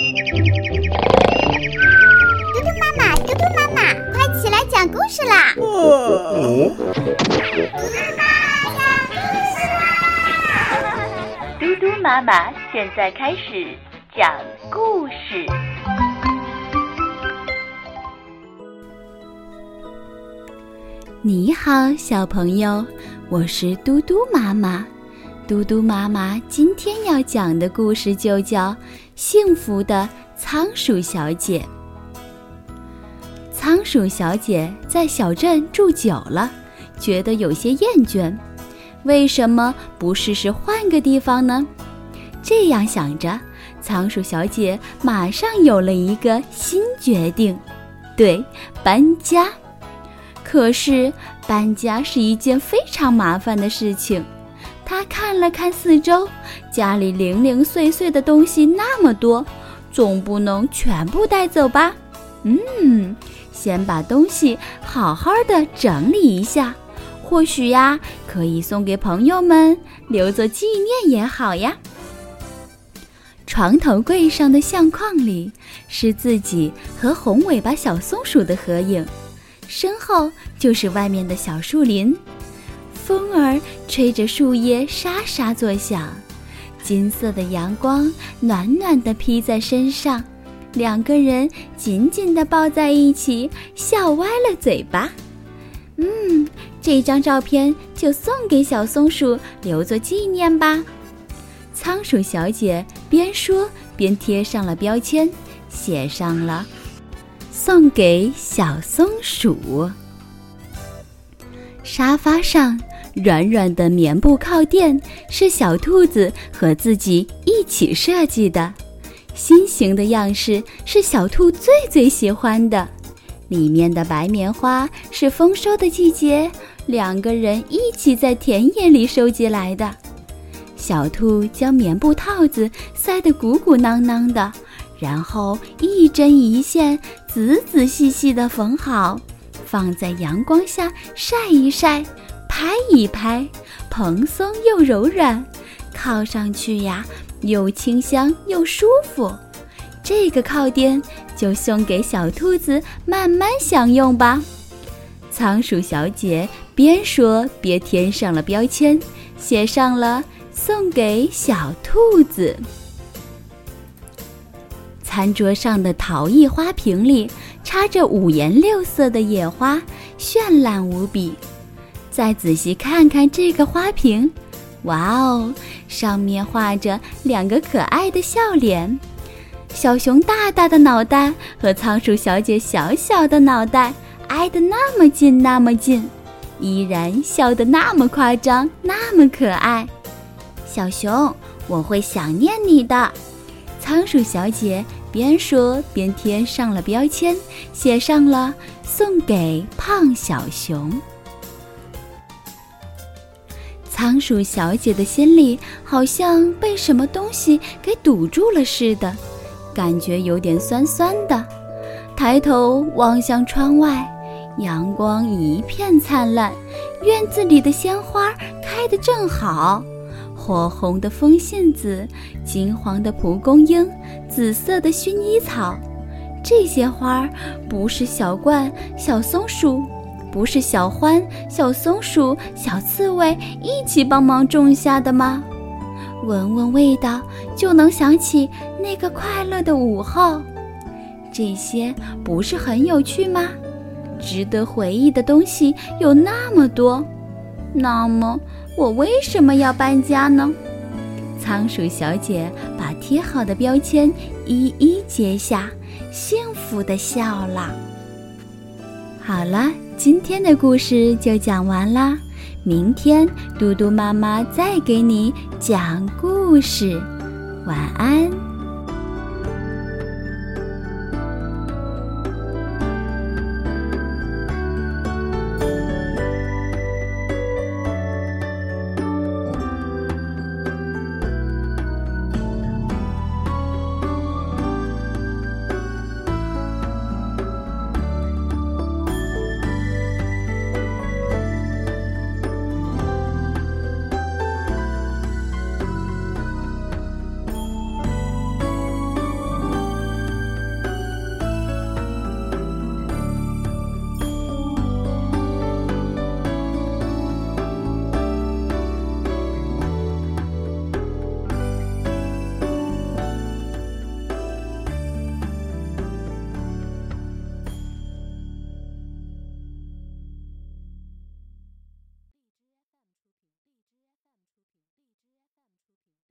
嘟嘟妈妈，嘟嘟妈妈，快起来讲故事啦！嘟嘟妈妈讲故事啦！嘟嘟妈妈现在开始讲故事。你好，小朋友，我是嘟嘟妈妈。嘟嘟妈妈今天要讲的故事就叫《幸福的仓鼠小姐》。仓鼠小姐在小镇住久了，觉得有些厌倦，为什么不试试换个地方呢？这样想着，仓鼠小姐马上有了一个新决定：对，搬家。可是搬家是一件非常麻烦的事情。他看了看四周，家里零零碎碎的东西那么多，总不能全部带走吧？嗯，先把东西好好的整理一下，或许呀，可以送给朋友们留作纪念也好呀。床头柜上的相框里是自己和红尾巴小松鼠的合影，身后就是外面的小树林。风儿吹着树叶沙沙作响，金色的阳光暖暖地披在身上，两个人紧紧地抱在一起，笑歪了嘴巴。嗯，这张照片就送给小松鼠，留作纪念吧。仓鼠小姐边说边贴上了标签，写上了“送给小松鼠”。沙发上。软软的棉布靠垫是小兔子和自己一起设计的，心形的样式是小兔最最喜欢的。里面的白棉花是丰收的季节，两个人一起在田野里收集来的。小兔将棉布套子塞得鼓鼓囊囊的，然后一针一线仔仔细细地缝好，放在阳光下晒一晒。拍一拍，蓬松又柔软，靠上去呀，又清香又舒服。这个靠垫就送给小兔子慢慢享用吧。仓鼠小姐边说边贴上了标签，写上了“送给小兔子”。餐桌上的陶艺花瓶里插着五颜六色的野花，绚烂无比。再仔细看看这个花瓶，哇哦，上面画着两个可爱的笑脸，小熊大大的脑袋和仓鼠小姐小小的脑袋挨得那么近那么近，依然笑得那么夸张那么可爱。小熊，我会想念你的。仓鼠小姐边说边贴上了标签，写上了送给胖小熊。仓鼠小姐的心里好像被什么东西给堵住了似的，感觉有点酸酸的。抬头望向窗外，阳光一片灿烂，院子里的鲜花开得正好，火红的风信子，金黄的蒲公英，紫色的薰衣草，这些花不是小罐小松鼠。不是小獾、小松鼠、小刺猬一起帮忙种下的吗？闻闻味道就能想起那个快乐的午后。这些不是很有趣吗？值得回忆的东西有那么多，那么我为什么要搬家呢？仓鼠小姐把贴好的标签一一揭下，幸福地笑了。好了。今天的故事就讲完啦，明天嘟嘟妈妈再给你讲故事，晚安。